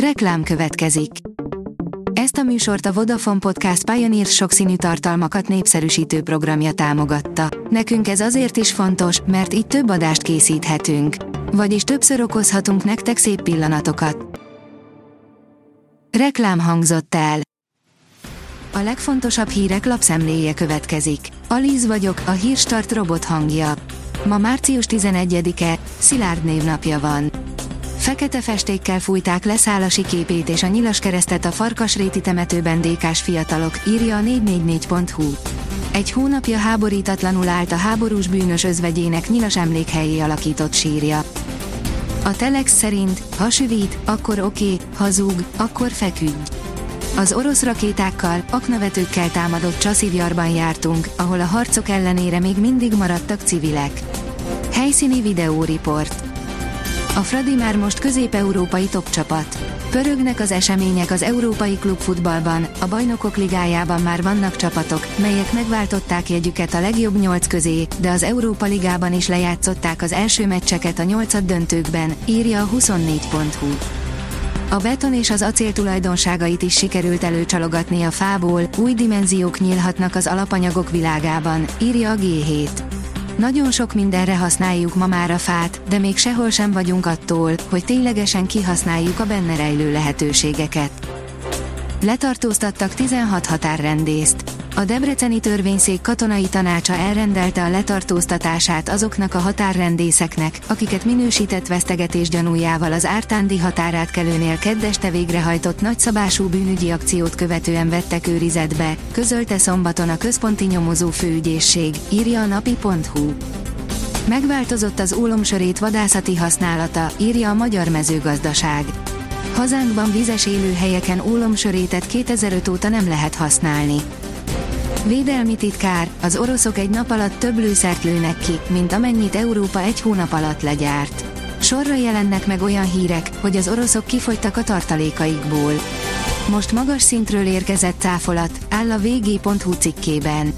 Reklám következik. Ezt a műsort a Vodafone Podcast Pioneer sokszínű tartalmakat népszerűsítő programja támogatta. Nekünk ez azért is fontos, mert így több adást készíthetünk. Vagyis többször okozhatunk nektek szép pillanatokat. Reklám hangzott el. A legfontosabb hírek lapszemléje következik. Alíz vagyok, a hírstart robot hangja. Ma március 11-e, Szilárd névnapja van. Fekete festékkel fújták le Szálasi képét és a nyilas keresztet a Farkasréti temetőben dékás fiatalok, írja a 444.hu. Egy hónapja háborítatlanul állt a háborús bűnös özvegyének nyilas emlékhelyé alakított sírja. A Telex szerint, ha süvít, akkor oké, ha zúg, akkor feküdj. Az orosz rakétákkal, aknavetőkkel támadott Csaszivjarban jártunk, ahol a harcok ellenére még mindig maradtak civilek. Helyszíni videóriport. A Fradi már most közép-európai topcsapat. Pörögnek az események az európai klubfutballban, a bajnokok ligájában már vannak csapatok, melyek megváltották jegyüket a legjobb nyolc közé, de az Európa ligában is lejátszották az első meccseket a nyolcad döntőkben, írja a 24.hu. A beton és az acél tulajdonságait is sikerült előcsalogatni a fából, új dimenziók nyílhatnak az alapanyagok világában, írja a G7. Nagyon sok mindenre használjuk ma már a fát, de még sehol sem vagyunk attól, hogy ténylegesen kihasználjuk a benne rejlő lehetőségeket. Letartóztattak 16 határrendészt. A Debreceni Törvényszék katonai tanácsa elrendelte a letartóztatását azoknak a határrendészeknek, akiket minősített vesztegetés gyanújával az ártándi határátkelőnél keddeste végrehajtott nagyszabású bűnügyi akciót követően vettek őrizetbe, közölte szombaton a központi nyomozó főügyészség, írja a napi.hu. Megváltozott az ólomsörét vadászati használata, írja a Magyar Mezőgazdaság. Hazánkban vizes élőhelyeken ólomsörétet 2005 óta nem lehet használni. Védelmi titkár, az oroszok egy nap alatt több lőszert lőnek ki, mint amennyit Európa egy hónap alatt legyárt. Sorra jelennek meg olyan hírek, hogy az oroszok kifogytak a tartalékaikból. Most magas szintről érkezett cáfolat, áll a vg.hu cikkében.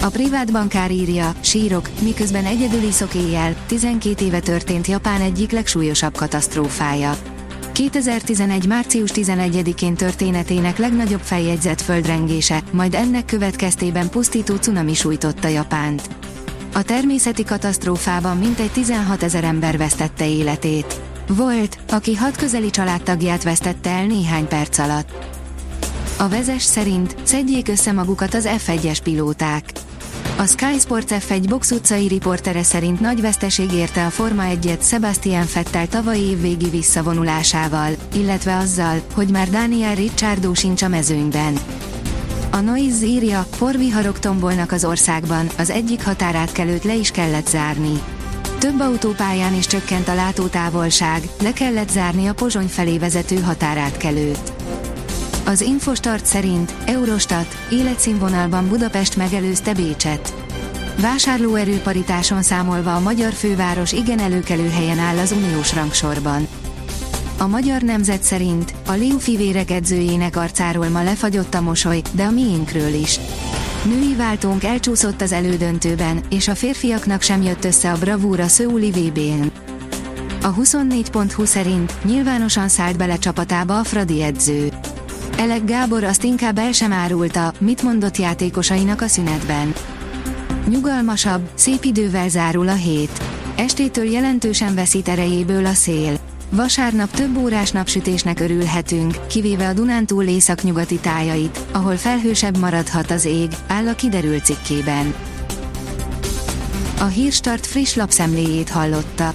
A privát bankár írja, sírok, miközben egyedül iszok éjjel, 12 éve történt Japán egyik legsúlyosabb katasztrófája. 2011. március 11-én történetének legnagyobb feljegyzett földrengése, majd ennek következtében pusztító cunami sújtotta Japánt. A természeti katasztrófában mintegy 16 ezer ember vesztette életét. Volt, aki hat közeli családtagját vesztette el néhány perc alatt. A vezes szerint szedjék össze magukat az F1-es pilóták. A Sky Sports F1 box utcai riportere szerint nagy veszteség érte a Forma 1-et Sebastian Fettel tavalyi év végi visszavonulásával, illetve azzal, hogy már Daniel Ricciardo sincs a mezőnyben. A Noise írja, porviharok tombolnak az országban, az egyik határátkelőt le is kellett zárni. Több autópályán is csökkent a látótávolság, le kellett zárni a Pozsony felé vezető határátkelőt. Az Infostart szerint Eurostat életszínvonalban Budapest megelőzte Bécset. Vásárlóerőparitáson számolva a magyar főváros igen előkelő helyen áll az uniós rangsorban. A magyar nemzet szerint a Liu fivérek edzőjének arcáról ma lefagyott a mosoly, de a miénkről is. Női váltónk elcsúszott az elődöntőben, és a férfiaknak sem jött össze a bravúra Szöuli VB-n. A 24.20 szerint nyilvánosan szállt bele csapatába a Fradi edző. Elek Gábor azt inkább el sem árulta, mit mondott játékosainak a szünetben. Nyugalmasabb, szép idővel zárul a hét. Estétől jelentősen veszít erejéből a szél. Vasárnap több órás napsütésnek örülhetünk, kivéve a Dunántúl északnyugati tájait, ahol felhősebb maradhat az ég, áll a kiderült cikkében. A Hírstart friss lapszemléjét hallotta.